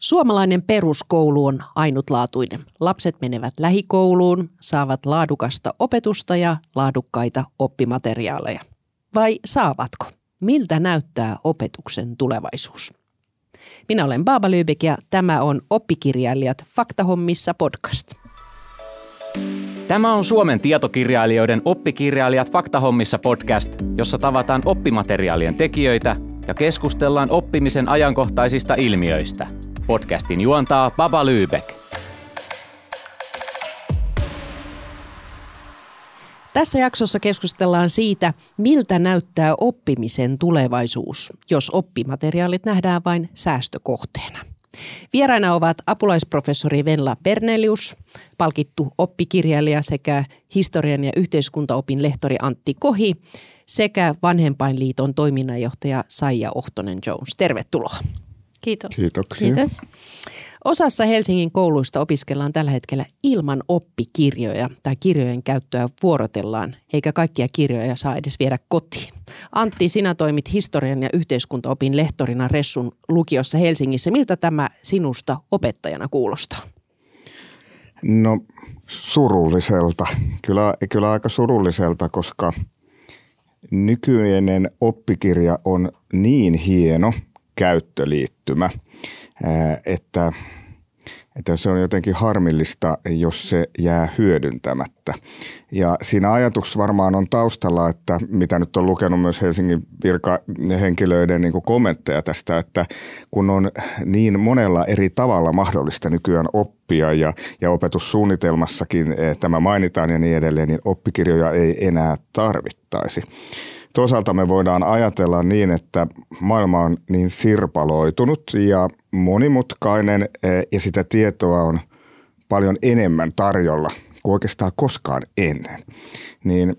Suomalainen peruskoulu on ainutlaatuinen. Lapset menevät lähikouluun, saavat laadukasta opetusta ja laadukkaita oppimateriaaleja. Vai saavatko? Miltä näyttää opetuksen tulevaisuus? Minä olen Baaba Lybek ja tämä on Oppikirjailijat Faktahommissa podcast. Tämä on Suomen tietokirjailijoiden Oppikirjailijat Faktahommissa podcast, jossa tavataan oppimateriaalien tekijöitä ja keskustellaan oppimisen ajankohtaisista ilmiöistä – Podcastin juontaa Baba Lübeck. Tässä jaksossa keskustellaan siitä, miltä näyttää oppimisen tulevaisuus, jos oppimateriaalit nähdään vain säästökohteena. Vieraina ovat apulaisprofessori Venla Bernelius, palkittu oppikirjailija sekä historian ja yhteiskuntaopin lehtori Antti Kohi sekä Vanhempainliiton toiminnanjohtaja Saija Ohtonen-Jones. Tervetuloa. Kiitos. Kiitoksia. Kiitos. Osassa Helsingin kouluista opiskellaan tällä hetkellä ilman oppikirjoja tai kirjojen käyttöä vuorotellaan, eikä kaikkia kirjoja saa edes viedä kotiin. Antti, sinä toimit historian ja yhteiskuntaopin lehtorina Ressun lukiossa Helsingissä. Miltä tämä sinusta opettajana kuulostaa? No surulliselta. Kyllä, kyllä aika surulliselta, koska nykyinen oppikirja on niin hieno – käyttöliittymä, että, että se on jotenkin harmillista, jos se jää hyödyntämättä. Ja siinä ajatus varmaan on taustalla, että mitä nyt on lukenut myös Helsingin virkahenkilöiden niin kommentteja tästä, että kun on niin monella eri tavalla mahdollista nykyään oppia ja, ja opetussuunnitelmassakin tämä mainitaan ja niin edelleen, niin oppikirjoja ei enää tarvittaisi. Toisaalta me voidaan ajatella niin, että maailma on niin sirpaloitunut ja monimutkainen eh, ja sitä tietoa on paljon enemmän tarjolla kuin oikeastaan koskaan ennen. Niin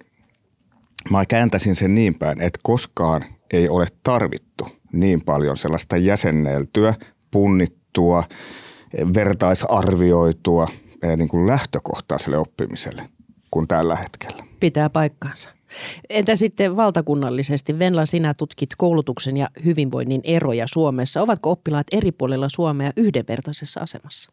mä kääntäisin sen niin päin, että koskaan ei ole tarvittu niin paljon sellaista jäsenneltyä, punnittua, vertaisarvioitua eh, niin kuin lähtökohtaa sille oppimiselle kuin tällä hetkellä. Pitää paikkaansa. Entä sitten valtakunnallisesti? Venla, sinä tutkit koulutuksen ja hyvinvoinnin eroja Suomessa. Ovatko oppilaat eri puolilla Suomea yhdenvertaisessa asemassa?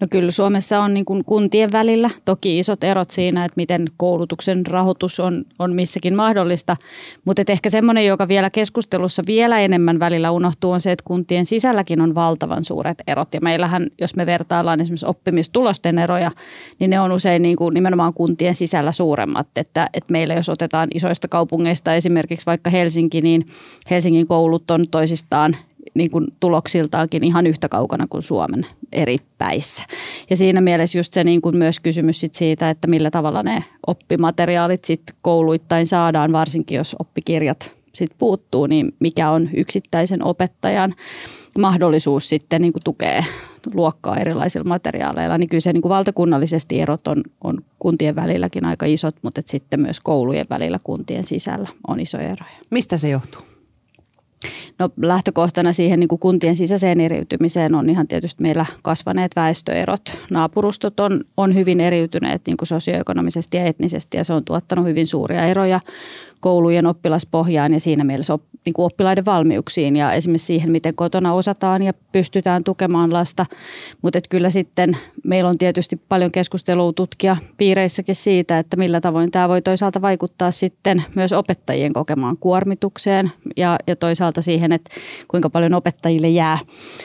No kyllä Suomessa on niin kuin kuntien välillä toki isot erot siinä, että miten koulutuksen rahoitus on, on missäkin mahdollista, mutta ehkä semmoinen, joka vielä keskustelussa vielä enemmän välillä unohtuu, on se, että kuntien sisälläkin on valtavan suuret erot. Ja meillähän, jos me vertaillaan esimerkiksi oppimistulosten eroja, niin ne on usein niin kuin nimenomaan kuntien sisällä suuremmat. Että, että meillä jos otetaan isoista kaupungeista esimerkiksi vaikka Helsinki, niin Helsingin koulut on toisistaan niin kuin tuloksiltaankin ihan yhtä kaukana kuin Suomen eri päissä. Ja siinä mielessä just se niin kuin myös kysymys sit siitä, että millä tavalla ne oppimateriaalit sit kouluittain saadaan, varsinkin jos oppikirjat sit puuttuu, niin mikä on yksittäisen opettajan mahdollisuus sitten niin kuin tukea luokkaa erilaisilla materiaaleilla, niin kyllä se niin kuin valtakunnallisesti erot on, on kuntien välilläkin aika isot, mutta sitten myös koulujen välillä kuntien sisällä on isoja eroja. Mistä se johtuu? No lähtökohtana siihen niin kuin kuntien sisäiseen eriytymiseen on ihan tietysti meillä kasvaneet väestöerot. Naapurustot on, on hyvin eriytyneet niin kuin sosioekonomisesti ja etnisesti ja se on tuottanut hyvin suuria eroja koulujen oppilaspohjaan ja siinä mielessä op, niin kuin oppilaiden valmiuksiin ja esimerkiksi siihen, miten kotona osataan ja pystytään tukemaan lasta. Mutta kyllä sitten meillä on tietysti paljon keskustelua tutkia piireissäkin siitä, että millä tavoin tämä voi toisaalta vaikuttaa sitten myös opettajien kokemaan kuormitukseen ja, ja toisaalta siihen, että kuinka paljon opettajille jää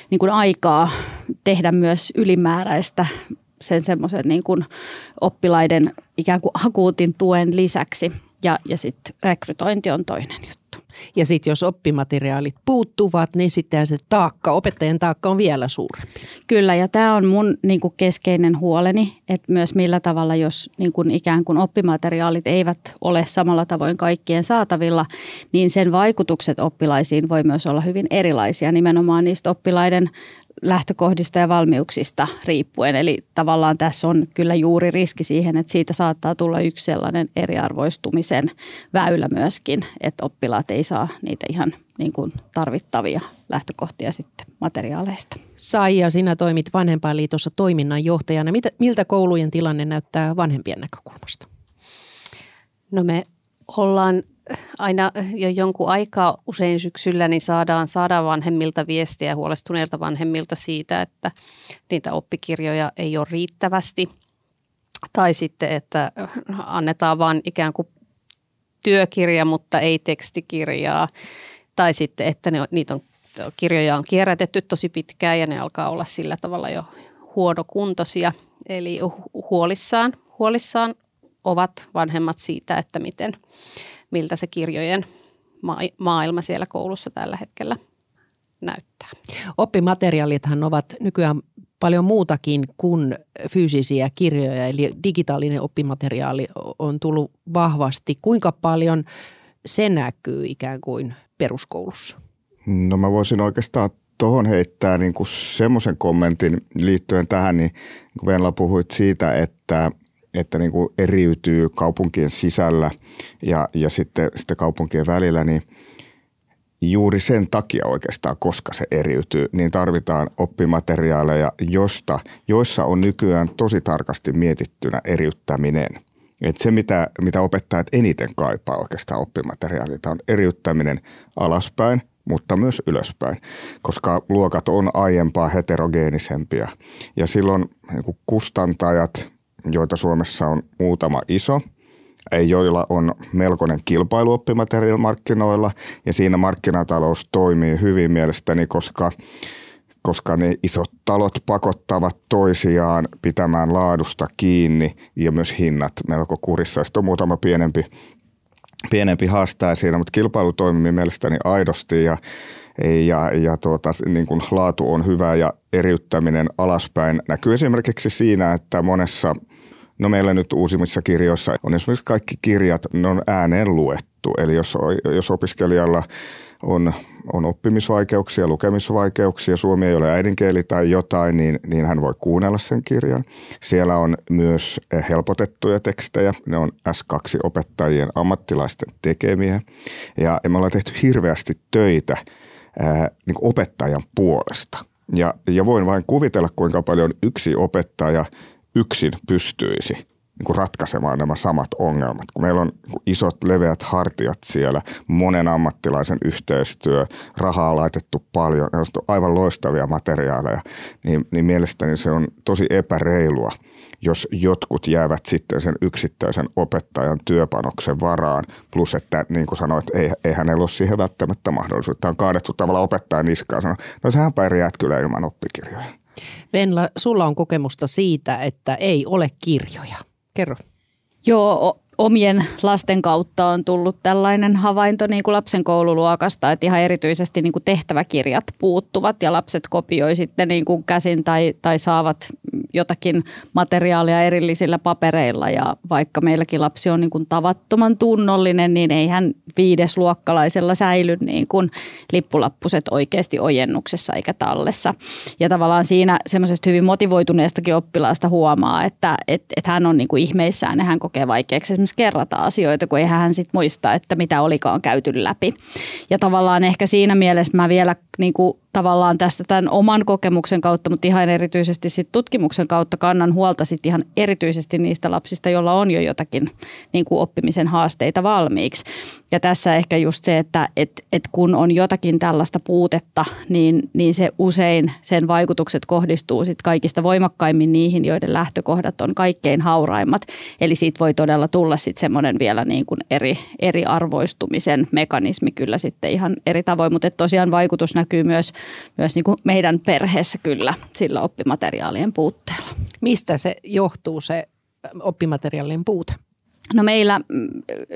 niin kuin aikaa tehdä myös ylimääräistä sen semmoisen niin kuin oppilaiden ikään kuin akuutin tuen lisäksi. Ja, ja sitten rekrytointi on toinen juttu. Ja sitten jos oppimateriaalit puuttuvat, niin sitten se taakka, opettajan taakka on vielä suurempi. Kyllä, ja tämä on mun niin kuin keskeinen huoleni, että myös millä tavalla, jos niin kuin ikään kuin oppimateriaalit eivät ole samalla tavoin kaikkien saatavilla, niin sen vaikutukset oppilaisiin voi myös olla hyvin erilaisia nimenomaan niistä oppilaiden lähtökohdista ja valmiuksista riippuen. Eli tavallaan tässä on kyllä juuri riski siihen, että siitä saattaa tulla yksi sellainen eriarvoistumisen väylä myöskin, että oppilaat ei saa niitä ihan niin kuin tarvittavia lähtökohtia sitten materiaaleista. Saija, sinä toimit Vanhempainliitossa toiminnanjohtajana. Miltä koulujen tilanne näyttää vanhempien näkökulmasta? No me ollaan aina jo jonkun aikaa usein syksyllä niin saadaan, saadaan vanhemmilta viestiä huolestuneilta vanhemmilta siitä, että niitä oppikirjoja ei ole riittävästi. Tai sitten, että annetaan vain ikään kuin työkirja, mutta ei tekstikirjaa. Tai sitten, että ne, niitä on, kirjoja on kierrätetty tosi pitkään ja ne alkaa olla sillä tavalla jo huonokuntoisia. Eli huolissaan, huolissaan ovat vanhemmat siitä, että miten, miltä se kirjojen maailma siellä koulussa tällä hetkellä näyttää. Oppimateriaalithan ovat nykyään paljon muutakin kuin fyysisiä kirjoja, eli digitaalinen oppimateriaali on tullut vahvasti. Kuinka paljon se näkyy ikään kuin peruskoulussa? No mä voisin oikeastaan tuohon heittää niin kuin semmoisen kommentin liittyen tähän, niin kun Venla puhuit siitä, että, että niin kuin eriytyy kaupunkien sisällä ja, ja sitten, sitten kaupunkien välillä, niin juuri sen takia oikeastaan, koska se eriytyy, niin tarvitaan oppimateriaaleja, josta, joissa on nykyään tosi tarkasti mietittynä eriyttäminen. Et se, mitä, mitä opettajat eniten kaipaa oikeastaan oppimateriaalilta, on eriyttäminen alaspäin mutta myös ylöspäin, koska luokat on aiempaa heterogeenisempia. Ja silloin niin kustantajat, joita Suomessa on muutama iso, joilla on melkoinen kilpailu oppimateriaalimarkkinoilla ja siinä markkinatalous toimii hyvin mielestäni, koska koska ne isot talot pakottavat toisiaan pitämään laadusta kiinni ja myös hinnat melko kurissa. Sitten on muutama pienempi pienempi haastaa siinä, mutta kilpailu toimii mielestäni aidosti ja, ja, ja tuota, niin kuin laatu on hyvä ja eriyttäminen alaspäin näkyy esimerkiksi siinä, että monessa, no meillä nyt uusimmissa kirjoissa on esimerkiksi kaikki kirjat, ne on ääneen luettu. Eli jos, jos opiskelijalla on, on oppimisvaikeuksia, lukemisvaikeuksia, suomi ei ole äidinkieli tai jotain, niin, niin hän voi kuunnella sen kirjan. Siellä on myös helpotettuja tekstejä, ne on S2-opettajien ammattilaisten tekemiä. Ja me ollaan tehty hirveästi töitä ää, niin opettajan puolesta. Ja, ja voin vain kuvitella, kuinka paljon yksi opettaja yksin pystyisi niin ratkaisemaan nämä samat ongelmat. Kun meillä on isot leveät hartiat siellä, monen ammattilaisen yhteistyö, rahaa laitettu paljon, on aivan loistavia materiaaleja, niin, niin mielestäni se on tosi epäreilua, jos jotkut jäävät sitten sen yksittäisen opettajan työpanoksen varaan, plus että niin kuin sanoit, ei, ei hänellä ole siihen välttämättä mahdollisuutta. On kaadettu tavalla opettajan niskaan sanoa, no sehän pärjäät kyllä ilman oppikirjoja. Venla, sulla on kokemusta siitä, että ei ole kirjoja. Kerro. Joo, omien lasten kautta on tullut tällainen havainto niin kuin lapsen koululuokasta, että ihan erityisesti niin kuin tehtäväkirjat puuttuvat ja lapset kopioi sitten niin kuin käsin tai, tai saavat jotakin materiaalia erillisillä papereilla ja vaikka meilläkin lapsi on niin kuin tavattoman tunnollinen, niin ei hän viidesluokkalaisella säily niin kuin lippulappuset oikeasti ojennuksessa eikä tallessa. Ja tavallaan siinä semmoisesta hyvin motivoituneestakin oppilaasta huomaa, että et, et hän on niin kuin ihmeissään ja hän kokee vaikeaksi esimerkiksi kerrata asioita, kun ei hän sitten muista, että mitä olikaan käyty läpi. Ja tavallaan ehkä siinä mielessä mä vielä niin kuin tavallaan tästä tämän oman kokemuksen kautta, mutta ihan erityisesti sit tutkimuksen kautta kannan huolta sit ihan erityisesti niistä lapsista, joilla on jo jotakin niin kuin oppimisen haasteita valmiiksi. Ja tässä ehkä just se, että et, et kun on jotakin tällaista puutetta, niin, niin se usein sen vaikutukset kohdistuu sit kaikista voimakkaimmin niihin, joiden lähtökohdat on kaikkein hauraimmat. Eli siitä voi todella tulla sitten semmoinen vielä niin kuin eri, eri arvoistumisen mekanismi kyllä sitten ihan eri tavoin, mutta tosiaan vaikutus näkyy myös myös niin kuin meidän perheessä kyllä sillä oppimateriaalien puutteella. Mistä se johtuu se oppimateriaalien puute? No meillä mm,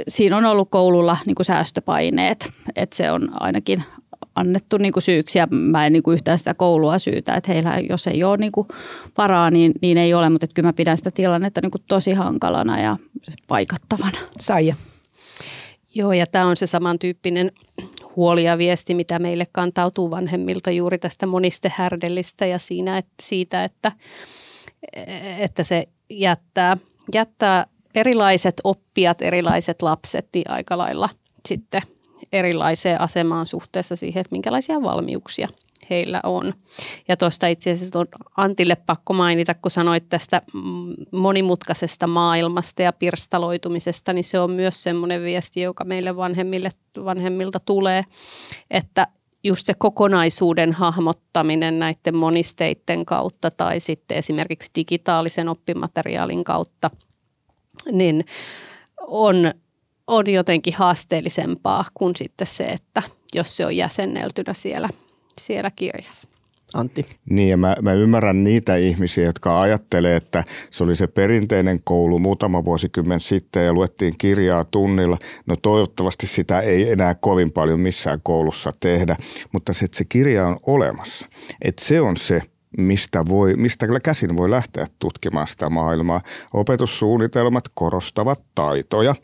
siinä on ollut koululla niin kuin säästöpaineet, että se on ainakin annettu niin kuin syyksi ja mä en niin kuin yhtään sitä koulua syytä, että heillä jos ei ole niin kuin varaa, niin, niin ei ole, mutta että kyllä mä pidän sitä tilannetta niin kuin tosi hankalana ja paikattavana. Saija. Joo, ja tämä on se samantyyppinen huoli ja viesti, mitä meille kantautuu vanhemmilta juuri tästä monistehärdellistä ja siinä, että siitä, että, että se jättää, jättää erilaiset oppijat, erilaiset lapset niin aika lailla sitten erilaiseen asemaan suhteessa siihen, että minkälaisia valmiuksia heillä on. Ja tuosta itse asiassa on Antille pakko mainita, kun sanoit tästä monimutkaisesta maailmasta ja pirstaloitumisesta, niin se on myös semmoinen viesti, joka meille vanhemmille, vanhemmilta tulee, että just se kokonaisuuden hahmottaminen näiden monisteiden kautta tai sitten esimerkiksi digitaalisen oppimateriaalin kautta, niin on, on jotenkin haasteellisempaa kuin sitten se, että jos se on jäsenneltynä siellä, siellä kirjassa. Antti. Niin ja mä, mä ymmärrän niitä ihmisiä, jotka ajattelee, että se oli se perinteinen koulu muutama vuosikymmen sitten ja luettiin kirjaa tunnilla. No toivottavasti sitä ei enää kovin paljon missään koulussa tehdä, mutta se, että se kirja on olemassa. Että se on se, mistä, voi, mistä käsin voi lähteä tutkimaan sitä maailmaa. Opetussuunnitelmat korostavat taitoja,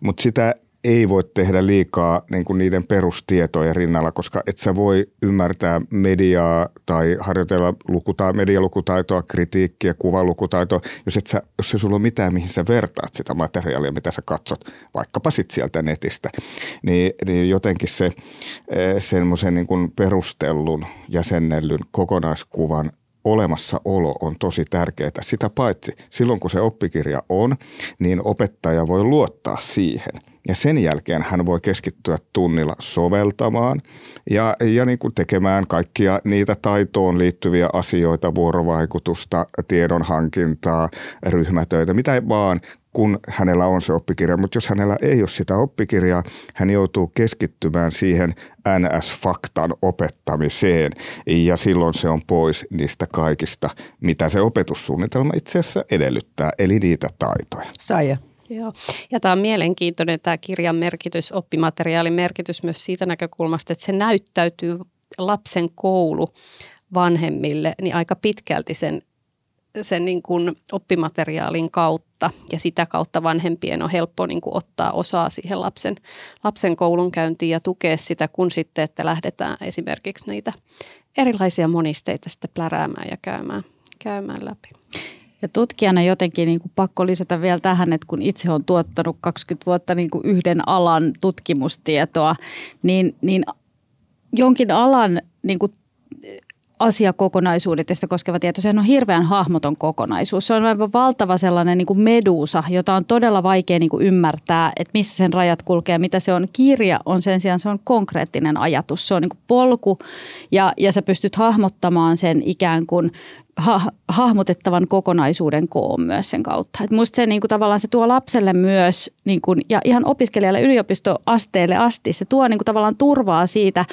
mutta sitä ei voi tehdä liikaa niin kuin niiden perustietojen rinnalla, koska et sä voi ymmärtää mediaa tai harjoitella lukuta- medialukutaitoa, kritiikkiä, kuvalukutaitoa, jos, et sä, jos ei sulla ole mitään, mihin sä vertaat sitä materiaalia, mitä sä katsot, vaikkapa sit sieltä netistä, niin, niin jotenkin se eh, semmoisen niin kuin perustellun, jäsennellyn kokonaiskuvan olemassaolo on tosi tärkeää. Sitä paitsi silloin, kun se oppikirja on, niin opettaja voi luottaa siihen – ja sen jälkeen hän voi keskittyä tunnilla soveltamaan ja, ja niin kuin tekemään kaikkia niitä taitoon liittyviä asioita, vuorovaikutusta, tiedonhankintaa, ryhmätöitä, mitä vaan, kun hänellä on se oppikirja. Mutta jos hänellä ei ole sitä oppikirjaa, hän joutuu keskittymään siihen NS-faktan opettamiseen ja silloin se on pois niistä kaikista, mitä se opetussuunnitelma itse asiassa edellyttää, eli niitä taitoja. Saija. Joo. Ja tämä on mielenkiintoinen tämä kirjan merkitys, oppimateriaalin merkitys myös siitä näkökulmasta, että se näyttäytyy lapsen koulu vanhemmille niin aika pitkälti sen, sen niin kuin oppimateriaalin kautta ja sitä kautta vanhempien on helppo niin kuin ottaa osaa siihen lapsen, lapsen koulunkäyntiin ja tukea sitä, kun sitten, että lähdetään esimerkiksi niitä erilaisia monisteita sitten pläräämään ja käymään, käymään läpi. Ja tutkijana jotenkin niin kuin pakko lisätä vielä tähän, että kun itse olen tuottanut 20 vuotta niin kuin yhden alan tutkimustietoa, niin, niin jonkin alan niin kuin asiakokonaisuudet ja sitä koskeva tieto, se on hirveän hahmoton kokonaisuus. Se on aivan valtava sellainen niin kuin medusa, jota on todella vaikea niin kuin ymmärtää, että missä sen rajat kulkee, mitä se on. Kirja on sen sijaan, se on konkreettinen ajatus, se on niin kuin polku ja, ja sä pystyt hahmottamaan sen ikään kuin ha- hahmotettavan kokonaisuuden koon myös sen kautta. Et musta se niin kuin, tavallaan se tuo lapselle myös niin kuin, ja ihan opiskelijalle yliopistoasteelle asti, se tuo niin kuin, tavallaan turvaa siitä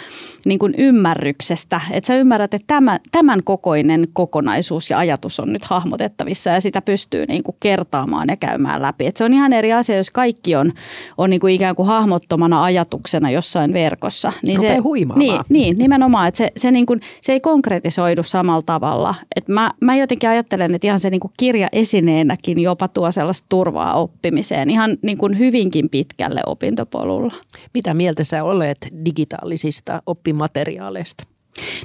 niin kuin, ymmärryksestä, että sä ymmärrät, että tämä, tämän kokoinen kokonaisuus ja ajatus on nyt hahmotettavissa ja sitä pystyy niin kuin, kertaamaan ja käymään läpi. Et se on ihan eri asia, jos kaikki on, on niin kuin, ikään kuin hahmottomana ajatuksena jossain verkossa. Niin se, niin, niin, nimenomaan, että se, se, niin kuin, se ei konkretisoidu samalla tavalla. Että mä, mä jotenkin ajattelen, että ihan se niin kuin kirja esineenäkin jopa tuo sellaista turvaa oppimiseen ihan niin kuin hyvinkin pitkälle opintopolulla. Mitä mieltä sä olet digitaalisista oppimateriaaleista?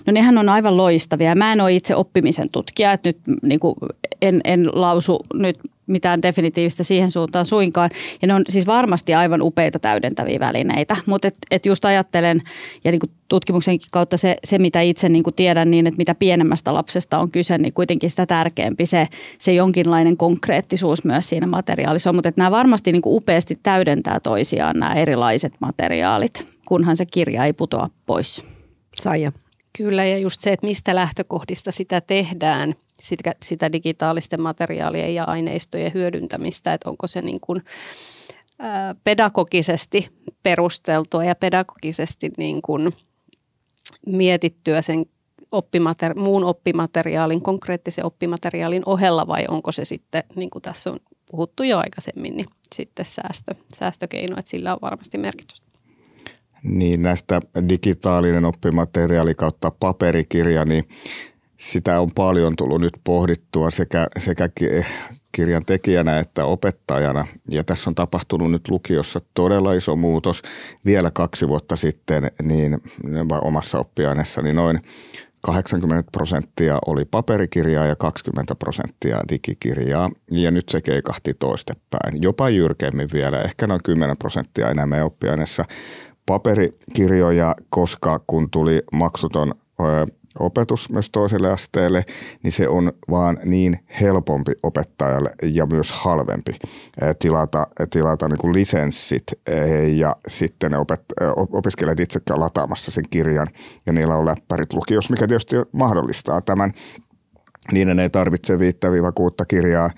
No nehän on aivan loistavia. Mä en ole itse oppimisen tutkija, että nyt niin kuin en, en lausu nyt mitään definitiivistä siihen suuntaan suinkaan. Ja ne on siis varmasti aivan upeita täydentäviä välineitä, mutta et, et just ajattelen ja niin kuin tutkimuksenkin kautta se, se mitä itse niin kuin tiedän niin, että mitä pienemmästä lapsesta on kyse, niin kuitenkin sitä tärkeämpi se, se jonkinlainen konkreettisuus myös siinä materiaalissa on. Mutta nämä varmasti niin kuin upeasti täydentää toisiaan nämä erilaiset materiaalit, kunhan se kirja ei putoa pois. Saija. Kyllä ja just se, että mistä lähtökohdista sitä tehdään, sitä, sitä digitaalisten materiaalien ja aineistojen hyödyntämistä, että onko se niin kuin, ää, pedagogisesti perusteltua ja pedagogisesti niin kuin mietittyä sen oppimater- muun oppimateriaalin, konkreettisen oppimateriaalin ohella vai onko se sitten, niin kuin tässä on puhuttu jo aikaisemmin, niin sitten säästö, säästökeino, että sillä on varmasti merkitystä. Niin näistä digitaalinen oppimateriaali kautta paperikirja, niin sitä on paljon tullut nyt pohdittua sekä, sekä kirjan tekijänä että opettajana. Ja tässä on tapahtunut nyt lukiossa todella iso muutos. Vielä kaksi vuotta sitten niin omassa oppiaineessani noin 80 prosenttia oli paperikirjaa ja 20 prosenttia digikirjaa. Ja nyt se keikahti toistepäin. Jopa jyrkemmin vielä, ehkä noin 10 prosenttia enemmän oppiaineessa paperikirjoja, koska kun tuli maksuton opetus myös toiselle asteelle, niin se on vaan niin helpompi opettajalle ja myös halvempi tilata, tilata niin kuin lisenssit ja sitten ne opet, opiskelijat itse käy lataamassa sen kirjan ja niillä on läppärit lukios, mikä tietysti mahdollistaa tämän niiden ei tarvitse 5-6 kirjaa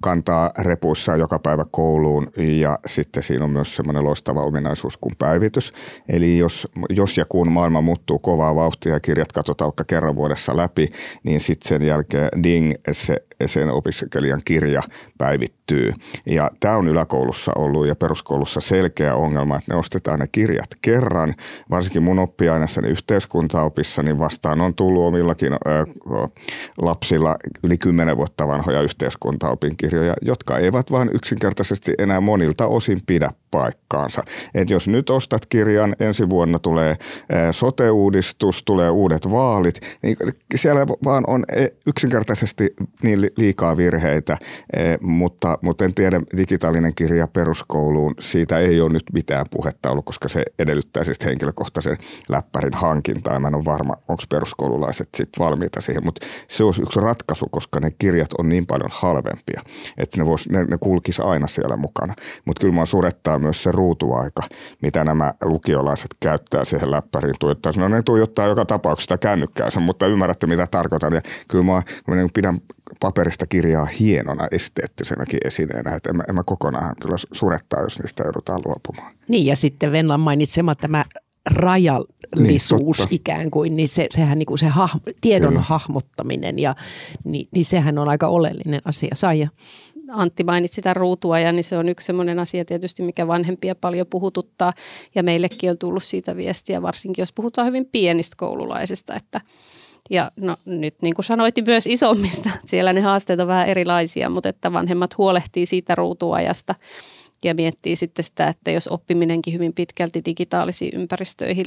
kantaa repuissa joka päivä kouluun ja sitten siinä on myös semmoinen loistava ominaisuus kuin päivitys. Eli jos, jos ja kun maailma muuttuu kovaa vauhtia ja kirjat katsotaan vaikka kerran vuodessa läpi, niin sitten sen jälkeen ding, se, sen opiskelijan kirja päivittyy. Ja tämä on yläkoulussa ollut ja peruskoulussa selkeä ongelma, että ne ostetaan ne kirjat kerran. Varsinkin mun oppiaineessani yhteiskuntaopissa, niin vastaan on tullut omillakin ö, lapsilla yli 10 vuotta vanhoja yhteiskuntaopin kirjoja, jotka eivät vain yksinkertaisesti enää monilta osin pidä paikkaansa. Et jos nyt ostat kirjan, ensi vuonna tulee sote-uudistus, tulee uudet vaalit, niin siellä vaan on e, yksinkertaisesti niin liikaa virheitä, mutta, mutta en tiedä, digitaalinen kirja peruskouluun, siitä ei ole nyt mitään puhetta ollut, koska se edellyttää siis henkilökohtaisen läppärin hankintaa. Mä en ole varma, onko peruskoululaiset sitten valmiita siihen, mutta se olisi yksi ratkaisu, koska ne kirjat on niin paljon halvempia, että ne, ne, ne kulkisi aina siellä mukana. Mutta kyllä mä surettaa myös se ruutuaika, mitä nämä lukiolaiset käyttää siihen läppäriin tuijottaa. No ne tuijottaa joka tapauksessa kännykkäänsä, mutta ymmärrätte mitä tarkoitan. Ja kyllä mä, mä niin pidän paperista kirjaa hienona esteettisenäkin esineenä, että en en mä kokonaan kyllä surettaa, jos niistä joudutaan luopumaan. Niin ja sitten Venlan mainitsema tämä rajallisuus niin, ikään kuin, niin se, sehän niin kuin se ha, tiedon Kyllä. hahmottaminen ja niin, niin sehän on aika oleellinen asia. Saija. Antti mainitsi sitä ruutua ja niin se on yksi sellainen asia tietysti, mikä vanhempia paljon puhututtaa ja meillekin on tullut siitä viestiä, varsinkin jos puhutaan hyvin pienistä koululaisista, että ja no, nyt niin kuin sanoit myös isommista, siellä ne haasteet on vähän erilaisia, mutta että vanhemmat huolehtii siitä ruutuajasta ja miettii sitten sitä, että jos oppiminenkin hyvin pitkälti digitaalisiin ympäristöihin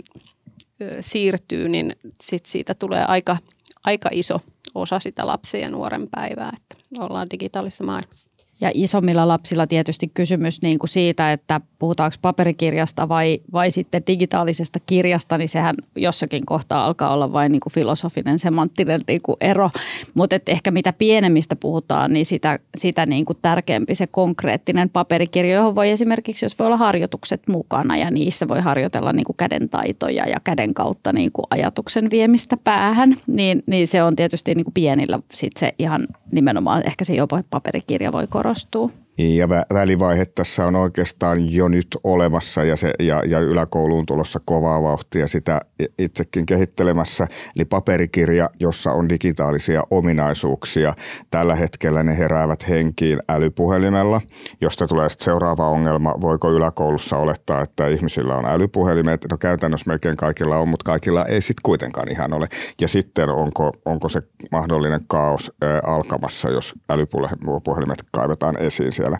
siirtyy, niin sit siitä tulee aika, aika iso osa sitä lapsen ja nuoren päivää, että ollaan digitaalisessa maailmassa. Ja isommilla lapsilla tietysti kysymys niin kuin siitä, että puhutaanko paperikirjasta vai, vai sitten digitaalisesta kirjasta, niin sehän jossakin kohtaa alkaa olla vain niin kuin filosofinen, semanttinen niin kuin ero. Mutta ehkä mitä pienemmistä puhutaan, niin sitä, sitä niin kuin tärkeämpi se konkreettinen paperikirja, johon voi esimerkiksi, jos voi olla harjoitukset mukana ja niissä voi harjoitella niin kuin kädentaitoja ja käden kautta niin kuin ajatuksen viemistä päähän, niin, niin se on tietysti niin kuin pienillä sit se ihan nimenomaan, ehkä se jopa paperikirja voi korostua. Ja vä- välivaihe tässä on oikeastaan jo nyt olemassa ja, se, ja, ja yläkouluun tulossa kovaa vauhtia sitä itsekin kehittelemässä. Eli paperikirja, jossa on digitaalisia ominaisuuksia. Tällä hetkellä ne heräävät henkiin älypuhelimella, josta tulee sitten seuraava ongelma. Voiko yläkoulussa olettaa, että ihmisillä on älypuhelimet? No käytännössä melkein kaikilla on, mutta kaikilla ei sitten kuitenkaan ihan ole. Ja sitten onko, onko se mahdollinen kaos ää, alkamassa, jos älypuhelimet kaivetaan esiin siellä siellä,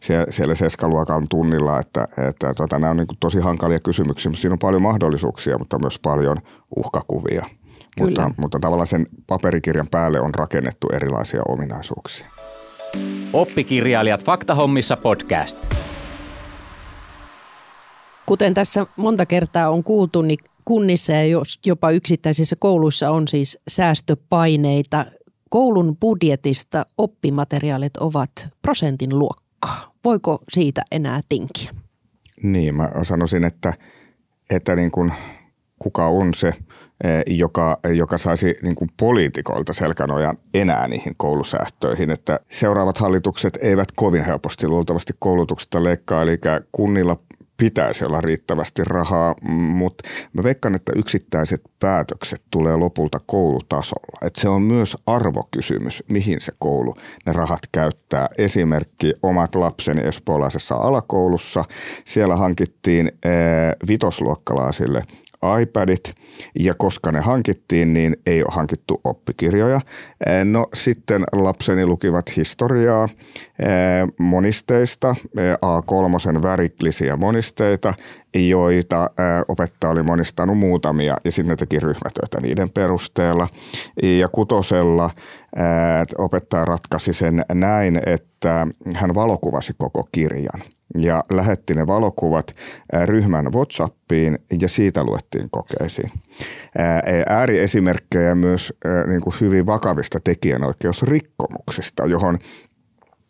siellä, siellä seskaluokan tunnilla, että, että tota, nämä on niin tosi hankalia kysymyksiä, mutta siinä on paljon mahdollisuuksia, mutta myös paljon uhkakuvia. Mutta, mutta tavallaan sen paperikirjan päälle on rakennettu erilaisia ominaisuuksia. Oppikirjailijat Faktahommissa podcast. Kuten tässä monta kertaa on kuultu, niin kunnissa ja jopa yksittäisissä kouluissa on siis säästöpaineita koulun budjetista oppimateriaalit ovat prosentin luokkaa. Voiko siitä enää tinkiä? Niin, mä sanoisin, että, että niin kuin kuka on se, eh, joka, joka saisi niin kuin poliitikoilta selkänojan enää niihin koulusäästöihin. Että seuraavat hallitukset eivät kovin helposti luultavasti koulutuksesta leikkaa, eli kunnilla pitäisi olla riittävästi rahaa, mutta mä veikkaan, että yksittäiset päätökset tulee lopulta koulutasolla. Et se on myös arvokysymys, mihin se koulu ne rahat käyttää. Esimerkki omat lapseni espoolaisessa alakoulussa. Siellä hankittiin vitosluokkalaisille iPadit ja koska ne hankittiin, niin ei ole hankittu oppikirjoja. No sitten lapseni lukivat historiaa monisteista, A3 värillisiä monisteita joita opettaja oli monistanut muutamia ja sitten ne teki ryhmätöitä niiden perusteella. Ja kutosella opettaja ratkaisi sen näin, että hän valokuvasi koko kirjan ja lähetti ne valokuvat ryhmän WhatsAppiin ja siitä luettiin kokeisiin. Ääriesimerkkejä myös niin kuin hyvin vakavista tekijänoikeusrikkomuksista, johon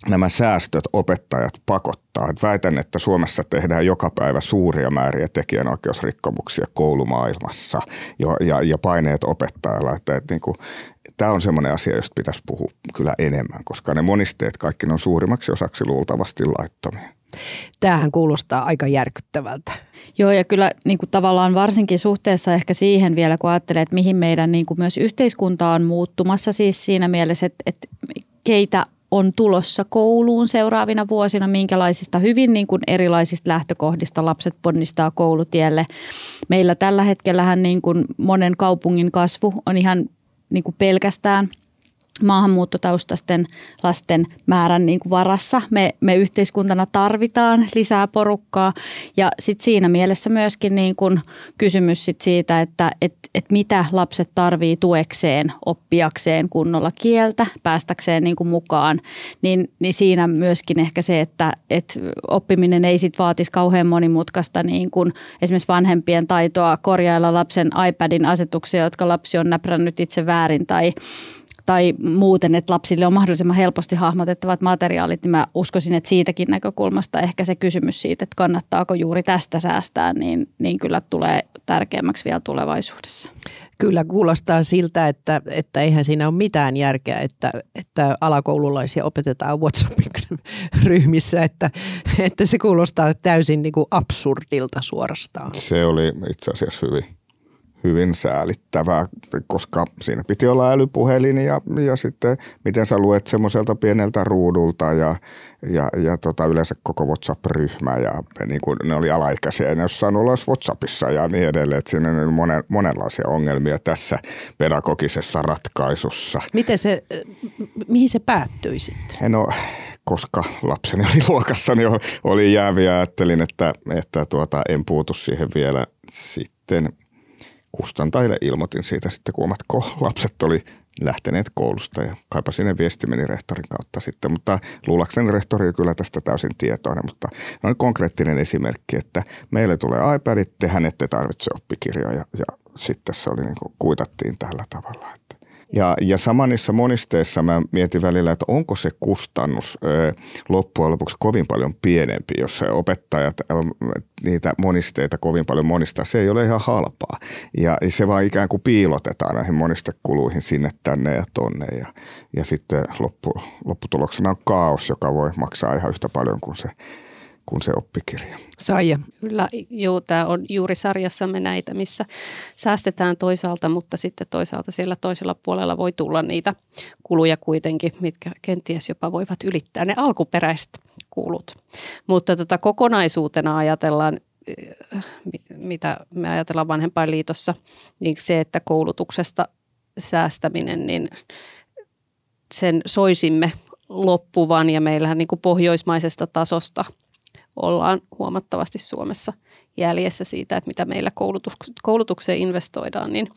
nämä säästöt opettajat pakottaa. Et väitän, että Suomessa tehdään joka päivä suuria määriä tekijänoikeusrikkomuksia koulumaailmassa ja, ja, ja paineet opettajalla. Että, että niin kuin, tämä on semmoinen asia, josta pitäisi puhua kyllä enemmän, koska ne monisteet kaikki on suurimmaksi osaksi luultavasti laittomia. Tämähän kuulostaa aika järkyttävältä. Joo, ja kyllä niin kuin tavallaan varsinkin suhteessa ehkä siihen vielä, kun ajattelee, että mihin meidän niin kuin myös yhteiskunta on muuttumassa siis siinä mielessä, että, että keitä on tulossa kouluun seuraavina vuosina, minkälaisista hyvin niin kuin erilaisista lähtökohdista lapset ponnistaa koulutielle. Meillä tällä hetkellähän niin kuin monen kaupungin kasvu on ihan niin kuin pelkästään – maahanmuuttotaustaisten lasten määrän niin kuin varassa. Me, me yhteiskuntana tarvitaan lisää porukkaa ja sit siinä mielessä myöskin niin kuin kysymys sit siitä, että et, et mitä lapset tarvii tuekseen, oppiakseen kunnolla kieltä, päästäkseen niin kuin mukaan, niin, niin siinä myöskin ehkä se, että et oppiminen ei sit vaatisi kauhean monimutkaista niin kuin esimerkiksi vanhempien taitoa korjailla lapsen iPadin asetuksia, jotka lapsi on näprännyt itse väärin tai tai muuten, että lapsille on mahdollisimman helposti hahmotettavat materiaalit, niin mä uskoisin, että siitäkin näkökulmasta ehkä se kysymys siitä, että kannattaako juuri tästä säästää, niin, niin kyllä tulee tärkeämmäksi vielä tulevaisuudessa. Kyllä kuulostaa siltä, että, että eihän siinä ole mitään järkeä, että, että alakoululaisia opetetaan WhatsAppin ryhmissä, että, että se kuulostaa täysin niin kuin absurdilta suorastaan. Se oli itse asiassa hyvin hyvin säälittävää, koska siinä piti olla älypuhelin ja, ja sitten miten sä luet semmoiselta pieneltä ruudulta ja, ja, ja tota, yleensä koko WhatsApp-ryhmä ja niin kuin ne oli alaikäisiä ja ne olisi saanut olla WhatsAppissa ja niin edelleen. Että siinä on monen, monenlaisia ongelmia tässä pedagogisessa ratkaisussa. Miten se, mihin se päättyi sitten? No, koska lapseni oli luokassa, niin oli jääviä. Ajattelin, että, että tuota, en puutu siihen vielä sitten – kustantajille ilmoitin siitä sitten, kun omat lapset oli lähteneet koulusta ja kaipa sinne viesti meni rehtorin kautta sitten, mutta luulakseni rehtori oli kyllä tästä täysin tietoinen, mutta on konkreettinen esimerkki, että meille tulee iPadit, tehän ette tarvitse oppikirjoja ja sitten se oli niin kuin kuitattiin tällä tavalla. Että ja, ja samanissa monisteissa mä mietin välillä, että onko se kustannus ö, loppujen lopuksi kovin paljon pienempi, jos se opettajat ö, niitä monisteita kovin paljon monistaa. Se ei ole ihan halpaa. Ja se vaan ikään kuin piilotetaan näihin monistekuluihin sinne, tänne ja tonne. Ja, ja sitten loppu, lopputuloksena on kaos, joka voi maksaa ihan yhtä paljon kuin se kuin se oppikirja. Saija. Kyllä, joo, tämä on juuri sarjassamme näitä, missä säästetään toisaalta, mutta sitten toisaalta siellä toisella puolella voi tulla niitä kuluja kuitenkin, mitkä kenties jopa voivat ylittää ne alkuperäiset kulut. Mutta tota, kokonaisuutena ajatellaan, eh, mitä me ajatellaan vanhempainliitossa, niin se, että koulutuksesta säästäminen, niin sen soisimme loppuvan ja meillähän niin kuin pohjoismaisesta tasosta – ollaan huomattavasti Suomessa jäljessä siitä, että mitä meillä koulutukseen investoidaan, niin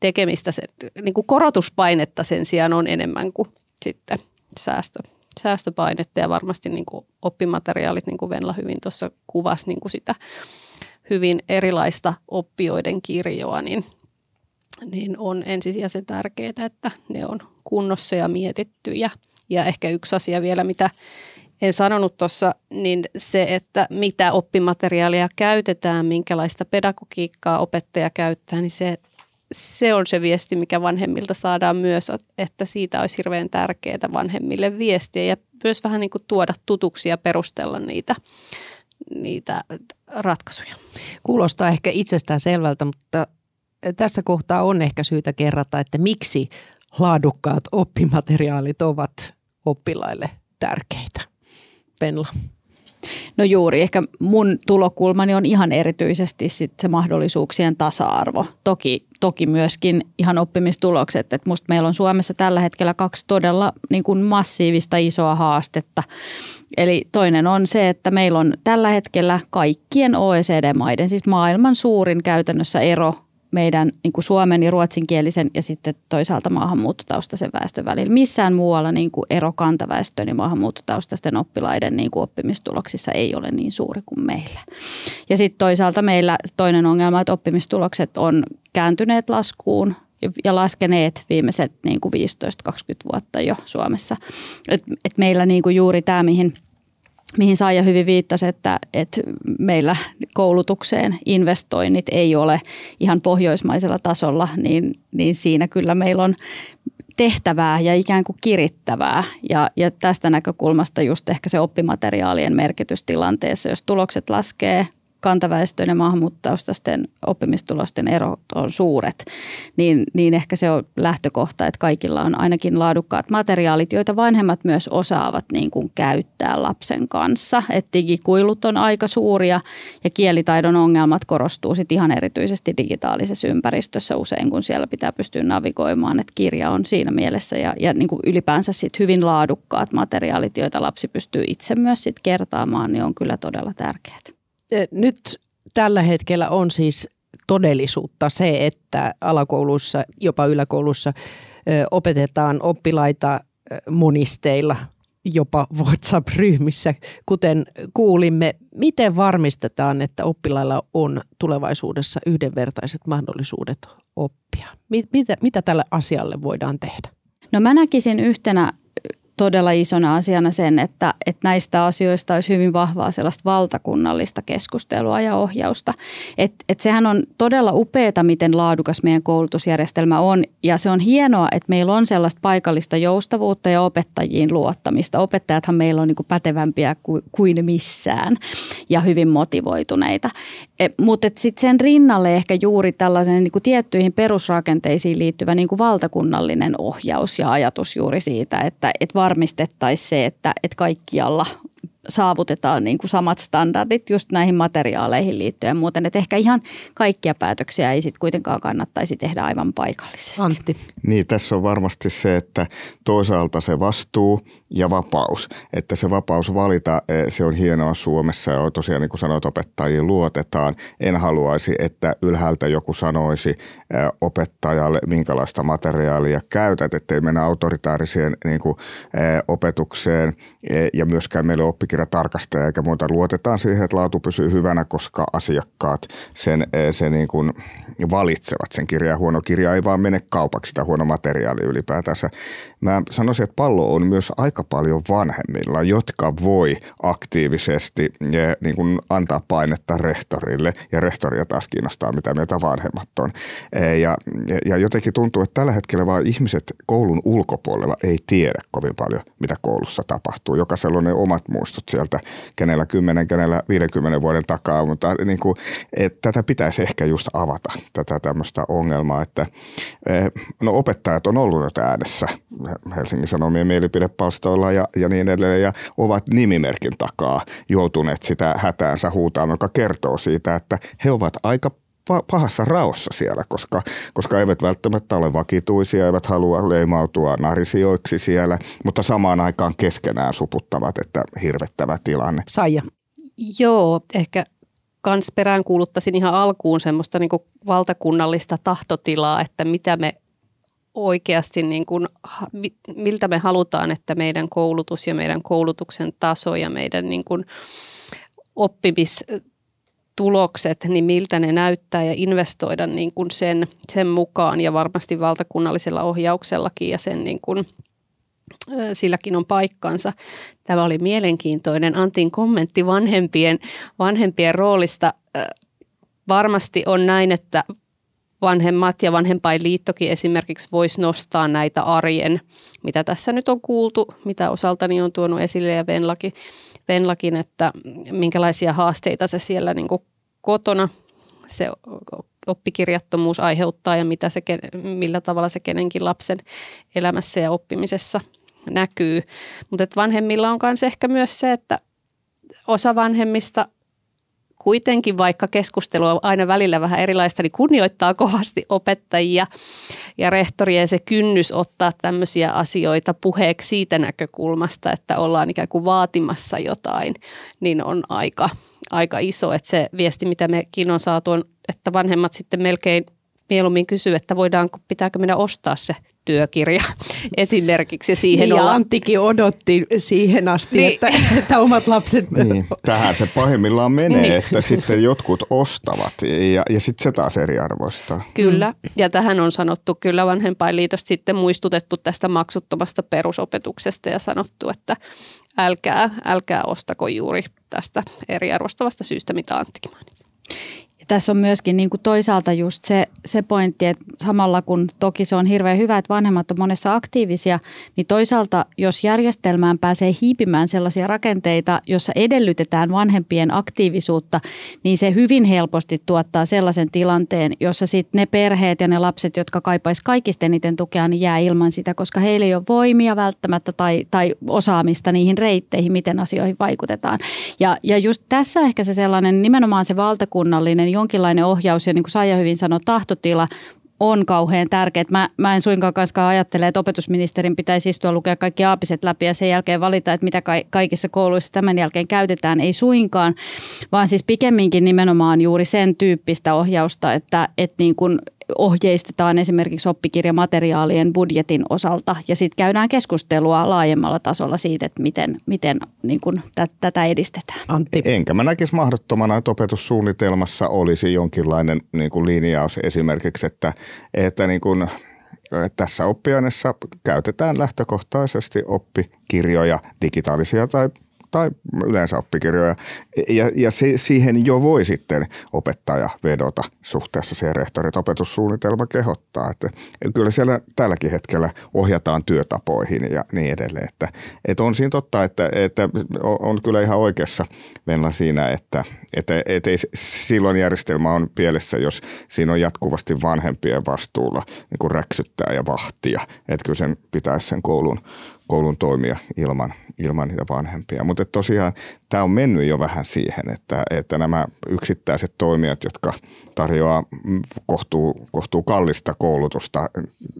tekemistä, se, niin kuin korotuspainetta sen sijaan on enemmän kuin sitten säästö, säästöpainetta. Ja varmasti niin kuin oppimateriaalit, niin kuin Venla hyvin tuossa kuvasi niin kuin sitä hyvin erilaista oppijoiden kirjoa, niin, niin on ensisijaisen tärkeää, että ne on kunnossa ja mietitty. Ja, ja ehkä yksi asia vielä, mitä en sanonut tuossa, niin se, että mitä oppimateriaalia käytetään, minkälaista pedagogiikkaa opettaja käyttää, niin se, se on se viesti, mikä vanhemmilta saadaan myös, että siitä olisi hirveän tärkeää vanhemmille viestiä ja myös vähän niin kuin tuoda tutuksi ja perustella niitä, niitä ratkaisuja. Kuulostaa ehkä itsestään selvältä, mutta tässä kohtaa on ehkä syytä kerrata, että miksi laadukkaat oppimateriaalit ovat oppilaille tärkeitä. Penla? No juuri, ehkä mun tulokulmani on ihan erityisesti sit se mahdollisuuksien tasa-arvo. Toki, toki myöskin ihan oppimistulokset, että musta meillä on Suomessa tällä hetkellä kaksi todella niin kuin massiivista isoa haastetta. Eli toinen on se, että meillä on tällä hetkellä kaikkien OECD-maiden, siis maailman suurin käytännössä ero meidän niin kuin suomen ja ruotsinkielisen ja sitten toisaalta maahanmuuttotaustaisen väestön välillä. Missään muualla niin kuin ero kantaväestön ja maahanmuuttotaustaisten oppilaiden niin kuin oppimistuloksissa ei ole niin suuri kuin meillä. Ja sitten toisaalta meillä toinen ongelma, että oppimistulokset on kääntyneet laskuun ja laskeneet viimeiset niin kuin 15-20 vuotta jo Suomessa. Et, et meillä niin kuin juuri tämä, mihin – mihin Saaja hyvin viittasi, että, että meillä koulutukseen investoinnit ei ole ihan pohjoismaisella tasolla, niin, niin siinä kyllä meillä on tehtävää ja ikään kuin kirittävää. Ja, ja tästä näkökulmasta just ehkä se oppimateriaalien merkitys tilanteessa, jos tulokset laskee, kantaväestön ja maahanmuuttaustaisten oppimistulosten erot on suuret, niin, niin ehkä se on lähtökohta, että kaikilla on ainakin laadukkaat materiaalit, joita vanhemmat myös osaavat niin kuin käyttää lapsen kanssa. Et digikuilut on aika suuria ja kielitaidon ongelmat korostuu sit ihan erityisesti digitaalisessa ympäristössä usein, kun siellä pitää pystyä navigoimaan, että kirja on siinä mielessä ja, ja niin kuin ylipäänsä sit hyvin laadukkaat materiaalit, joita lapsi pystyy itse myös sit kertaamaan, niin on kyllä todella tärkeät nyt tällä hetkellä on siis todellisuutta se, että alakouluissa, jopa yläkoulussa opetetaan oppilaita monisteilla, jopa WhatsApp-ryhmissä, kuten kuulimme. Miten varmistetaan, että oppilailla on tulevaisuudessa yhdenvertaiset mahdollisuudet oppia? Mitä, mitä tälle asialle voidaan tehdä? No mä näkisin yhtenä todella isona asiana sen, että, että näistä asioista olisi hyvin vahvaa sellaista valtakunnallista keskustelua ja ohjausta. Et, et sehän on todella upeeta, miten laadukas meidän koulutusjärjestelmä on ja se on hienoa, että meillä on sellaista paikallista joustavuutta ja opettajiin luottamista. Opettajathan meillä on niin kuin pätevämpiä kuin, kuin missään ja hyvin motivoituneita. E, mutta sitten sen rinnalle ehkä juuri tällaisen niin kuin tiettyihin perusrakenteisiin liittyvä niin kuin valtakunnallinen ohjaus ja ajatus juuri siitä, että, että varmistettaisiin se, että, että kaikkialla saavutetaan niin kuin samat standardit just näihin materiaaleihin liittyen muuten. Että ehkä ihan kaikkia päätöksiä ei sitten kuitenkaan kannattaisi tehdä aivan paikallisesti. Antti. Niin, tässä on varmasti se, että toisaalta se vastuu ja vapaus. Että se vapaus valita, e, se on hienoa Suomessa ja tosiaan niin kuin sanoit, opettajiin luotetaan. En haluaisi, että ylhäältä joku sanoisi e, opettajalle, minkälaista materiaalia käytät, ettei mennä autoritaariseen niin kuin, e, opetukseen ja myöskään meille oppikirjatarkastaja eikä muuta. Luotetaan siihen, että laatu pysyy hyvänä, koska asiakkaat sen, sen niin kuin valitsevat sen kirjan. Huono kirja ei vaan mene kaupaksi tai huono materiaali ylipäätänsä. Mä sanoisin, että pallo on myös aika paljon vanhemmilla, jotka voi aktiivisesti ja, niin kuin antaa painetta rehtorille ja rehtoria taas kiinnostaa, mitä mieltä vanhemmat on. E, ja, ja jotenkin tuntuu, että tällä hetkellä vaan ihmiset koulun ulkopuolella ei tiedä kovin paljon, mitä koulussa tapahtuu. Jokaisella on ne omat muistot sieltä, kenellä 10, kenellä 50 vuoden takaa, mutta niin kuin, että tätä pitäisi ehkä just avata, tätä tämmöistä ongelmaa, että e, no opettajat on ollut nyt äänessä Helsingin Sanomien mielipidepalstoilla ja, ja niin edelleen ja ovat nimimerkin takaa joutuneet sitä hätäänsä huutaan, joka kertoo siitä, että he ovat aika pahassa raossa siellä, koska, koska eivät välttämättä ole vakituisia, eivät halua leimautua narisijoiksi siellä, mutta samaan aikaan keskenään suputtavat, että hirvettävä tilanne. Saija. Joo, ehkä kans perään kuuluttaisin ihan alkuun semmoista niin valtakunnallista tahtotilaa, että mitä me oikeasti, niin kuin, miltä me halutaan, että meidän koulutus ja meidän koulutuksen taso ja meidän niin kuin, oppimistulokset, niin miltä ne näyttää ja investoida niin kuin sen, sen mukaan ja varmasti valtakunnallisella ohjauksellakin ja sen niin kuin, silläkin on paikkansa. Tämä oli mielenkiintoinen Antin kommentti vanhempien, vanhempien roolista. Varmasti on näin, että vanhemmat ja vanhempainliittokin esimerkiksi voisi nostaa näitä arjen, mitä tässä nyt on kuultu, mitä osaltani on tuonut esille ja Venlakin, Venlakin että minkälaisia haasteita se siellä niin kotona se oppikirjattomuus aiheuttaa ja mitä se, millä tavalla se kenenkin lapsen elämässä ja oppimisessa näkyy. Mutta vanhemmilla on myös ehkä myös se, että osa vanhemmista kuitenkin, vaikka keskustelu on aina välillä vähän erilaista, niin kunnioittaa kovasti opettajia ja rehtoria ja se kynnys ottaa tämmöisiä asioita puheeksi siitä näkökulmasta, että ollaan ikään kuin vaatimassa jotain, niin on aika, aika iso. Että se viesti, mitä mekin on saatu, on, että vanhemmat sitten melkein mieluummin kysyy, että voidaanko, pitääkö minä ostaa se työkirja esimerkiksi. Siihen niin, olla... ja Anttikin odotti siihen asti, niin. että, että omat lapset... Niin, tähän se pahimmillaan menee, niin. että sitten jotkut ostavat ja, ja sitten se taas eriarvoistaa. Kyllä, ja tähän on sanottu kyllä vanhempainliitosta sitten muistutettu tästä maksuttomasta perusopetuksesta ja sanottu, että älkää, älkää ostako juuri tästä eriarvostavasta syystä, mitä Anttikin mainitsi tässä on myöskin niin kuin toisaalta just se, se pointti, että samalla kun toki se on hirveän hyvä, että vanhemmat on monessa aktiivisia, niin toisaalta jos järjestelmään pääsee hiipimään sellaisia rakenteita, jossa edellytetään vanhempien aktiivisuutta, niin se hyvin helposti tuottaa sellaisen tilanteen, jossa sitten ne perheet ja ne lapset, jotka kaipaisivat kaikista eniten tukea, niin jää ilman sitä, koska heillä ei ole voimia välttämättä tai, tai osaamista niihin reitteihin, miten asioihin vaikutetaan. Ja, ja just tässä ehkä se sellainen nimenomaan se valtakunnallinen jonkinlainen ohjaus ja niin kuin Saija hyvin sanoi, tahtotila on kauhean tärkeä. Mä, mä en suinkaan kanssa ajattele, että opetusministerin pitäisi istua lukea kaikki aapiset läpi ja sen jälkeen valita, että mitä kaikissa kouluissa tämän jälkeen käytetään. Ei suinkaan, vaan siis pikemminkin nimenomaan juuri sen tyyppistä ohjausta, että, että niin kuin ohjeistetaan esimerkiksi oppikirjamateriaalien budjetin osalta ja sitten käydään keskustelua laajemmalla tasolla siitä, että miten, miten niin kun t- tätä edistetään. Antti. Enkä mä näkisi mahdottomana, että opetussuunnitelmassa olisi jonkinlainen niin kuin linjaus esimerkiksi, että, että niin kuin tässä oppiaineessa käytetään lähtökohtaisesti oppikirjoja, digitaalisia tai tai yleensä oppikirjoja. Ja, ja se, siihen jo voi sitten opettaja vedota suhteessa siihen rehtori, että opetussuunnitelma kehottaa. Että kyllä siellä tälläkin hetkellä ohjataan työtapoihin ja niin edelleen. Että, että on siinä totta, että, että on kyllä ihan oikeassa Venla siinä, että, että, että ei, silloin järjestelmä on pielessä, jos siinä on jatkuvasti vanhempien vastuulla niin kuin räksyttää ja vahtia. Että kyllä sen pitäisi sen koulun, koulun toimia ilman, ilman niitä vanhempia. Mutta tosiaan tämä on mennyt jo vähän siihen, että, että nämä yksittäiset toimijat, jotka tarjoaa kohtuu, kohtuu kallista koulutusta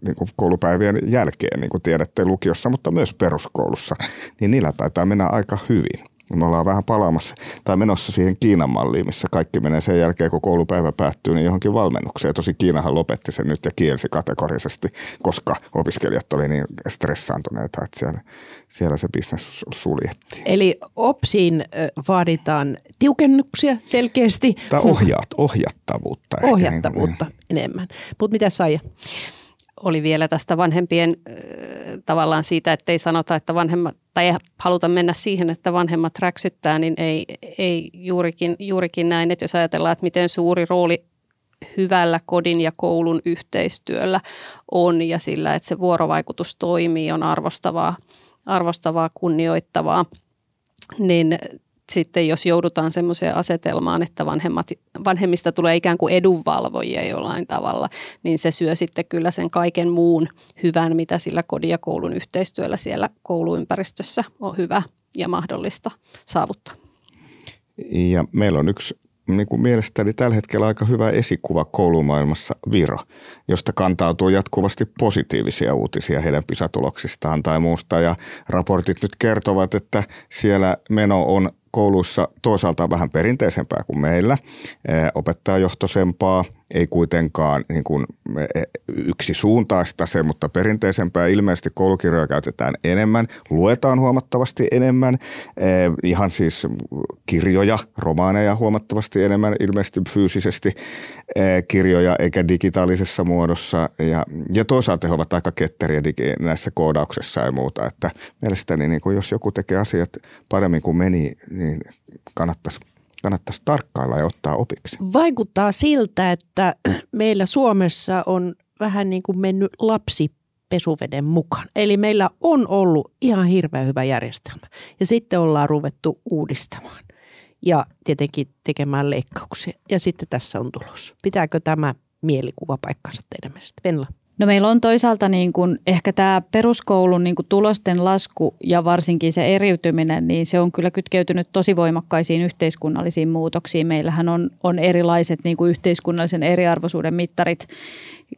niin kuin koulupäivien jälkeen, niin kuin tiedätte lukiossa, mutta myös peruskoulussa, niin niillä taitaa mennä aika hyvin. Me ollaan vähän palaamassa tai menossa siihen Kiinan malliin, missä kaikki menee sen jälkeen, kun koulupäivä päättyy, niin johonkin valmennukseen. Tosi Kiinahan lopetti sen nyt ja kielsi kategorisesti, koska opiskelijat oli niin stressaantuneita, että siellä, siellä se bisnes suljettiin. Eli OPSiin vaaditaan tiukennuksia selkeästi. Tai ohjaat, ohjattavuutta. Ohjattavuutta ehkä, niin enemmän. Mutta mitä Saija? Oli vielä tästä vanhempien tavallaan siitä, että ei sanota, että vanhemmat, tai ei haluta mennä siihen, että vanhemmat räksyttää, niin ei, ei juurikin, juurikin näin, että jos ajatellaan, että miten suuri rooli hyvällä kodin ja koulun yhteistyöllä on ja sillä, että se vuorovaikutus toimii, on arvostavaa, arvostavaa kunnioittavaa, niin sitten jos joudutaan semmoiseen asetelmaan, että vanhemmat, vanhemmista tulee ikään kuin edunvalvojia jollain tavalla, niin se syö sitten kyllä sen kaiken muun hyvän, mitä sillä kodin ja koulun yhteistyöllä siellä kouluympäristössä on hyvä ja mahdollista saavuttaa. Ja meillä on yksi niin kuin mielestäni tällä hetkellä aika hyvä esikuva koulumaailmassa Viro, josta kantautuu jatkuvasti positiivisia uutisia heidän pisatuloksistaan tai muusta. Ja raportit nyt kertovat, että siellä meno on kouluissa toisaalta vähän perinteisempää kuin meillä, opettajajohtoisempaa – ei kuitenkaan niin kuin e, yksi suuntaista se, mutta perinteisempää. Ilmeisesti koulukirjoja käytetään enemmän, luetaan huomattavasti enemmän, e, ihan siis kirjoja, romaaneja huomattavasti enemmän, ilmeisesti fyysisesti e, kirjoja eikä digitaalisessa muodossa. Ja, ja toisaalta he ovat aika ketteriä digi, näissä koodauksessa ja muuta, että mielestäni niin kuin jos joku tekee asiat paremmin kuin meni, niin kannattaisi kannattaisi tarkkailla ja ottaa opiksi? Vaikuttaa siltä, että meillä Suomessa on vähän niin kuin mennyt lapsi pesuveden mukaan. Eli meillä on ollut ihan hirveän hyvä järjestelmä ja sitten ollaan ruvettu uudistamaan ja tietenkin tekemään leikkauksia. Ja sitten tässä on tulos. Pitääkö tämä mielikuva paikkansa teidän mielestä? Venla? No meillä on toisaalta niin kuin ehkä tämä peruskoulun niin kuin tulosten lasku ja varsinkin se eriytyminen, niin se on kyllä kytkeytynyt tosi voimakkaisiin yhteiskunnallisiin muutoksiin. Meillähän on, on erilaiset niin kuin yhteiskunnallisen eriarvoisuuden mittarit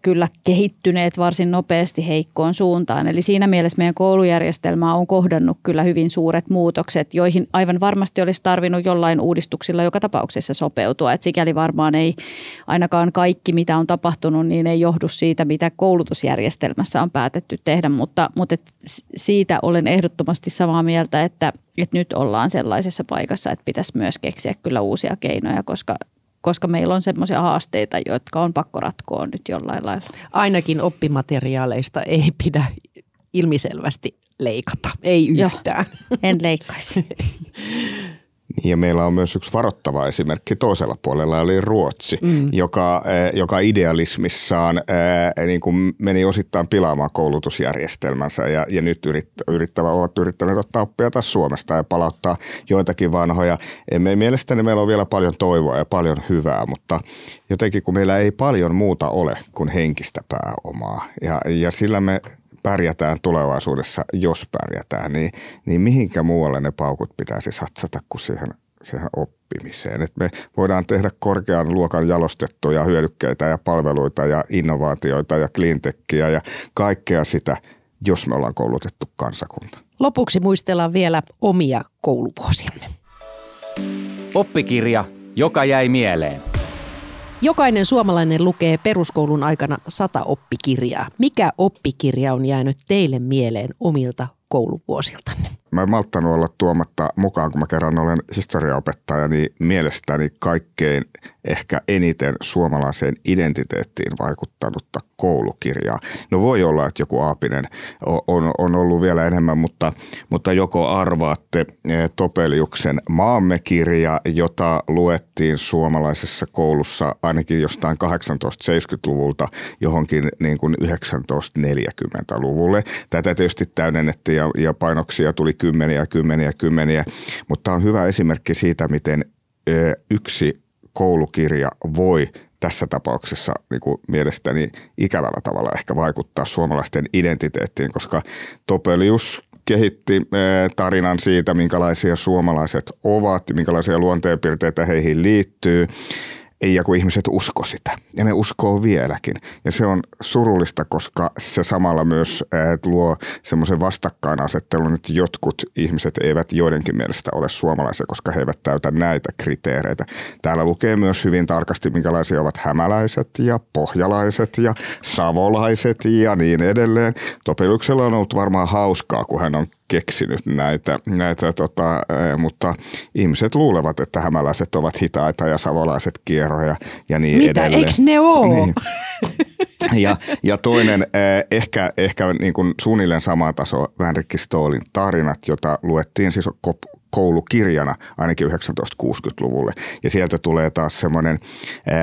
kyllä kehittyneet varsin nopeasti heikkoon suuntaan. Eli siinä mielessä meidän koulujärjestelmä on kohdannut kyllä hyvin suuret muutokset, joihin aivan varmasti olisi tarvinnut jollain uudistuksilla joka tapauksessa sopeutua. Et sikäli varmaan ei ainakaan kaikki, mitä on tapahtunut, niin ei johdu siitä, mitä koulutusjärjestelmässä on päätetty tehdä, mutta, mutta et siitä olen ehdottomasti samaa mieltä, että, että nyt ollaan sellaisessa paikassa, että pitäisi myös keksiä kyllä uusia keinoja, koska koska meillä on semmoisia haasteita, jotka on pakko ratkoa nyt jollain lailla. Ainakin oppimateriaaleista ei pidä ilmiselvästi leikata, ei yhtään. Joo, en leikkaisi. Ja meillä on myös yksi varoittava esimerkki toisella puolella, eli Ruotsi, mm. joka, eh, joka idealismissaan eh, niin kuin meni osittain pilaamaan koulutusjärjestelmänsä ja, ja nyt yrittävä, ovat yrittäneet ottaa oppia taas Suomesta ja palauttaa joitakin vanhoja. Me, mielestäni meillä on vielä paljon toivoa ja paljon hyvää, mutta jotenkin kun meillä ei paljon muuta ole kuin henkistä pääomaa ja, ja sillä me pärjätään tulevaisuudessa, jos pärjätään, niin, niin mihinkä muualle ne paukut pitäisi satsata kuin siihen, siihen oppimiseen. Et me voidaan tehdä korkean luokan jalostettuja hyödykkeitä ja palveluita ja innovaatioita ja cleantechia ja kaikkea sitä, jos me ollaan koulutettu kansakunta. Lopuksi muistellaan vielä omia kouluvuosiamme. Oppikirja, joka jäi mieleen. Jokainen suomalainen lukee peruskoulun aikana sata oppikirjaa. Mikä oppikirja on jäänyt teille mieleen omilta kouluvuosiltanne? Mä en malttanut olla tuomatta mukaan, kun mä kerran olen historiaopettaja, niin mielestäni kaikkein ehkä eniten suomalaiseen identiteettiin vaikuttanutta koulukirjaa. No voi olla, että joku Aapinen on, on ollut vielä enemmän, mutta, mutta joko arvaatte eh, Topeliuksen Maamme-kirja, jota luettiin suomalaisessa koulussa ainakin jostain 1870-luvulta johonkin niin kuin 1940-luvulle. Tätä tietysti täydennettiin ja, ja painoksia tuli kymmeniä, kymmeniä, kymmeniä, mutta on hyvä esimerkki siitä, miten yksi koulukirja voi tässä tapauksessa niin kuin mielestäni ikävällä tavalla ehkä vaikuttaa suomalaisten identiteettiin, koska Topelius kehitti tarinan siitä, minkälaisia suomalaiset ovat, minkälaisia luonteenpiirteitä heihin liittyy ja kun ihmiset usko sitä. Ja ne uskoo vieläkin. Ja se on surullista, koska se samalla myös luo semmoisen vastakkainasettelun, että jotkut ihmiset eivät joidenkin mielestä ole suomalaisia, koska he eivät täytä näitä kriteereitä. Täällä lukee myös hyvin tarkasti, minkälaisia ovat hämäläiset ja pohjalaiset ja savolaiset ja niin edelleen. Topeliuksella on ollut varmaan hauskaa, kun hän on keksinyt näitä, näitä tota, mutta ihmiset luulevat, että hämäläiset ovat hitaita ja savolaiset kierroja ja niin Mitä, edelleen. eikö ne ole? Niin. Ja, ja toinen, ehkä, ehkä niin kuin suunnilleen sama taso, Vänrikki Stoolin tarinat, jota luettiin siis koulukirjana ainakin 1960-luvulle. Ja sieltä tulee taas semmoinen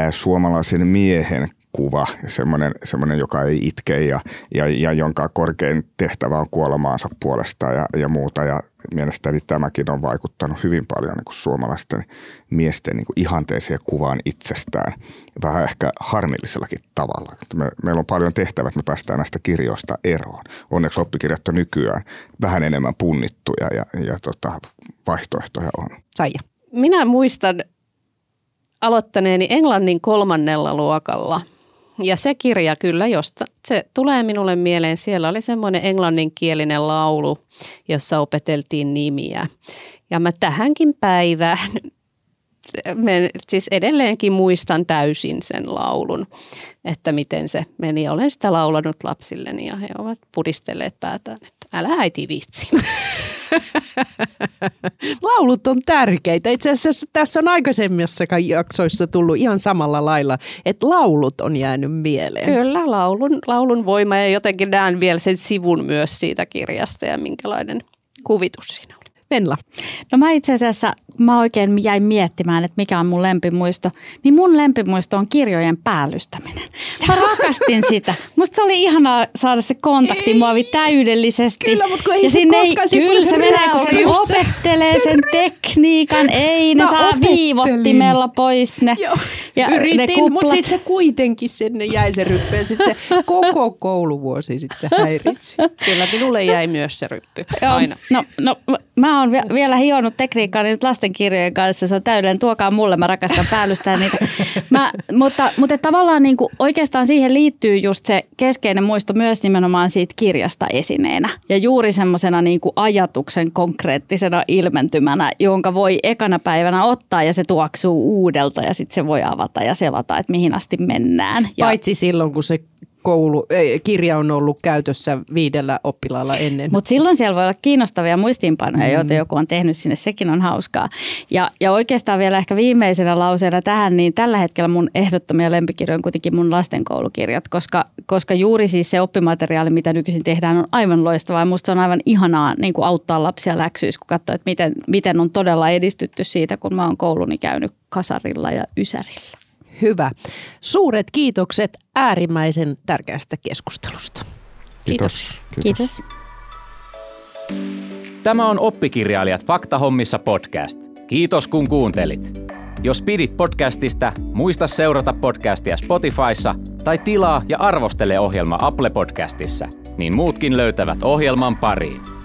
suomalaisen miehen kuva, semmoinen, semmoinen joka ei itke ja, ja, ja jonka korkein tehtävä on kuolemaansa puolesta ja, ja muuta. Ja mielestäni tämäkin on vaikuttanut hyvin paljon niin kuin suomalaisten miesten niin kuin ihanteeseen kuvaan itsestään, vähän ehkä harmillisellakin tavalla. Me, meillä on paljon tehtävät, me päästään näistä kirjoista eroon. Onneksi oppikirjat on nykyään vähän enemmän punnittuja ja, ja tota, vaihtoehtoja on. Saija. Minä muistan aloittaneeni englannin kolmannella luokalla – ja se kirja kyllä, josta se tulee minulle mieleen. Siellä oli semmoinen englanninkielinen laulu, jossa opeteltiin nimiä. Ja mä tähänkin päivään men, siis edelleenkin muistan täysin sen laulun, että miten se meni. Olen sitä laulanut lapsilleni ja he ovat pudistelleet päätään, että älä äiti vitsi. Laulut on tärkeitä. Itse asiassa tässä on aikaisemmissakaan jaksoissa tullut ihan samalla lailla, että laulut on jäänyt mieleen. Kyllä, laulun, laulun voima ja jotenkin näen vielä sen sivun myös siitä kirjasta ja minkälainen kuvitus siinä oli. Venla. No mä itse asiassa, mä oikein jäin miettimään, että mikä on mun lempimuisto. Niin mun lempimuisto on kirjojen päällystäminen. Mä rakastin sitä. Musta se oli ihanaa saada se kontaktimuovi täydellisesti. Kyllä, mutta kun ei ja se sinne koskaan, sit Kyllä se menee, kun se just se- opettelee sen tekniikan. Ei, ne Mä saa opettelin. viivottimella pois ne. Joo. Ja Yritin, mutta sitten se kuitenkin sinne jäi se ryppy ja sitten se koko kouluvuosi sitten häiritsi. Kyllä minulle jäi myös se ryppy aina. No, no, mä oon vi- vielä hionnut tekniikkaa nyt lastenkirjojen kanssa. Se on täydellinen. Tuokaa mulle, mä rakastan päällystää niitä. Mä, mutta, mutta tavallaan niin kuin oikeastaan siihen liittyy just se keskeinen muisto myös nimenomaan siitä kirjasta esineenä. Ja juuri semmoisena niin kuin ajatuksen konkreettisena ilmentymänä, jonka voi ekana päivänä ottaa ja se tuoksuu uudelta ja sitten se voi avata ja selata, että mihin asti mennään. Ja Paitsi silloin, kun se koulu, ei, kirja on ollut käytössä viidellä oppilaalla ennen. Mutta silloin siellä voi olla kiinnostavia muistiinpanoja, mm. joita joku on tehnyt sinne. Sekin on hauskaa. Ja, ja oikeastaan vielä ehkä viimeisenä lauseena tähän, niin tällä hetkellä mun ehdottomia lempikirjoja on kuitenkin mun lastenkoulukirjat, koska, koska juuri siis se oppimateriaali, mitä nykyisin tehdään, on aivan loistavaa. Ja musta se on aivan ihanaa niin kuin auttaa lapsia läksyissä, kun katsoo, että miten, miten on todella edistytty siitä, kun mä oon kouluni käynyt kasarilla ja ysärillä. Hyvä. Suuret kiitokset äärimmäisen tärkeästä keskustelusta. Kiitos. Kiitos. Tämä on Oppikirjailijat Faktahommissa podcast. Kiitos kun kuuntelit. Jos pidit podcastista, muista seurata podcastia Spotifyssa tai tilaa ja arvostele ohjelma Apple Podcastissa, niin muutkin löytävät ohjelman pariin.